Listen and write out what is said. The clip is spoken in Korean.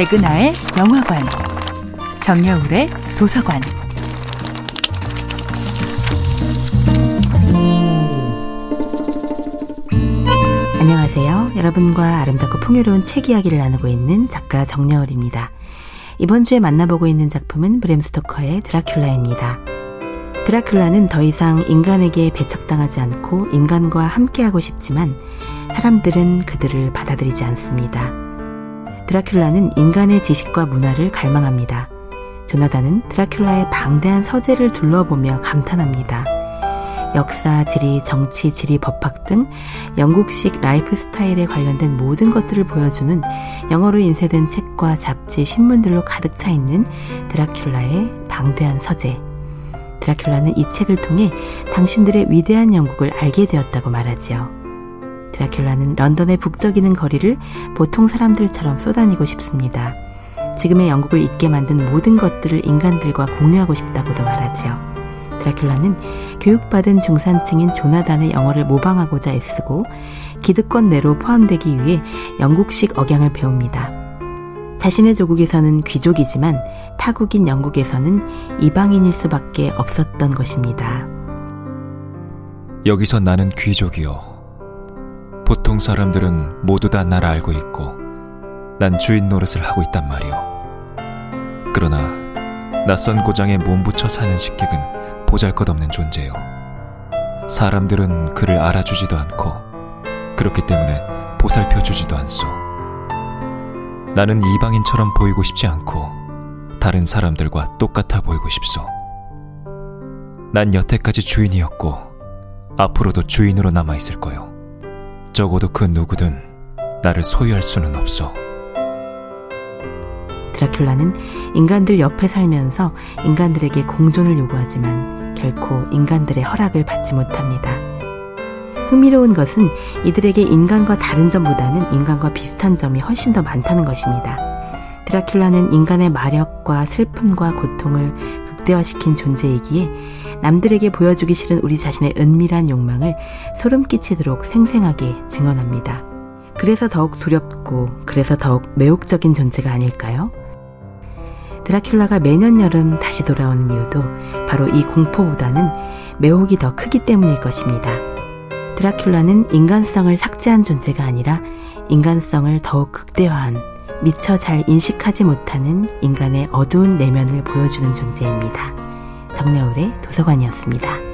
백은하의 영화관, 정여울의 도서관. 안녕하세요. 여러분과 아름답고 풍요로운 책 이야기를 나누고 있는 작가 정여울입니다. 이번 주에 만나보고 있는 작품은 브램 스토커의 드라큘라입니다. 드라큘라는 더 이상 인간에게 배척당하지 않고 인간과 함께하고 싶지만 사람들은 그들을 받아들이지 않습니다. 드라큘라는 인간의 지식과 문화를 갈망합니다. 조나단은 드라큘라의 방대한 서재를 둘러보며 감탄합니다. 역사, 지리, 정치, 지리, 법학 등 영국식 라이프 스타일에 관련된 모든 것들을 보여주는 영어로 인쇄된 책과 잡지, 신문들로 가득 차 있는 드라큘라의 방대한 서재. 드라큘라는 이 책을 통해 당신들의 위대한 영국을 알게 되었다고 말하지요. 드라큘라는 런던의 북적이는 거리를 보통 사람들처럼 쏘다니고 싶습니다. 지금의 영국을 잊게 만든 모든 것들을 인간들과 공유하고 싶다고도 말하지요. 드라큘라는 교육받은 중산층인 조나단의 영어를 모방하고자 애쓰고 기득권 내로 포함되기 위해 영국식 억양을 배웁니다. 자신의 조국에서는 귀족이지만 타국인 영국에서는 이방인일 수밖에 없었던 것입니다. 여기서 나는 귀족이요. 보통 사람들은 모두 다 날 알고 있고 난 주인 노릇을 하고 있단 말이오. 그러나 낯선 고장에 몸붙여 사는 식객은 보잘것없는 존재요. 사람들은 그를 알아주지도 않고 그렇기 때문에 보살펴 주지도 않소. 나는 이방인처럼 보이고 싶지 않고 다른 사람들과 똑같아 보이고 싶소. 난 여태까지 주인이었고 앞으로도 주인으로 남아 있을 거요. 적어도 그 누구든 나를 소유할 수는 없어. 드라큘라는 인간들 옆에 살면서 인간들에게 공존을 요구하지만 결코 인간들의 허락을 받지 못합니다. 흥미로운 것은 이들에게 인간과 다른 점보다는 인간과 비슷한 점이 훨씬 더 많다는 것입니다. 드라큘라는 인간의 마력과 슬픔과 고통을 극대화시킨 존재이기에 남들에게 보여주기 싫은 우리 자신의 은밀한 욕망을 소름 끼치도록 생생하게 증언합니다. 그래서 더욱 두렵고 그래서 더욱 매혹적인 존재가 아닐까요? 드라큘라가 매년 여름 다시 돌아오는 이유도 바로 이 공포보다는 매혹이 더 크기 때문일 것입니다. 드라큘라는 인간성을 삭제한 존재가 아니라 인간성을 더욱 극대화한 미처 잘 인식하지 못하는 인간의 어두운 내면을 보여주는 존재입니다. 정여울의 도서관이었습니다.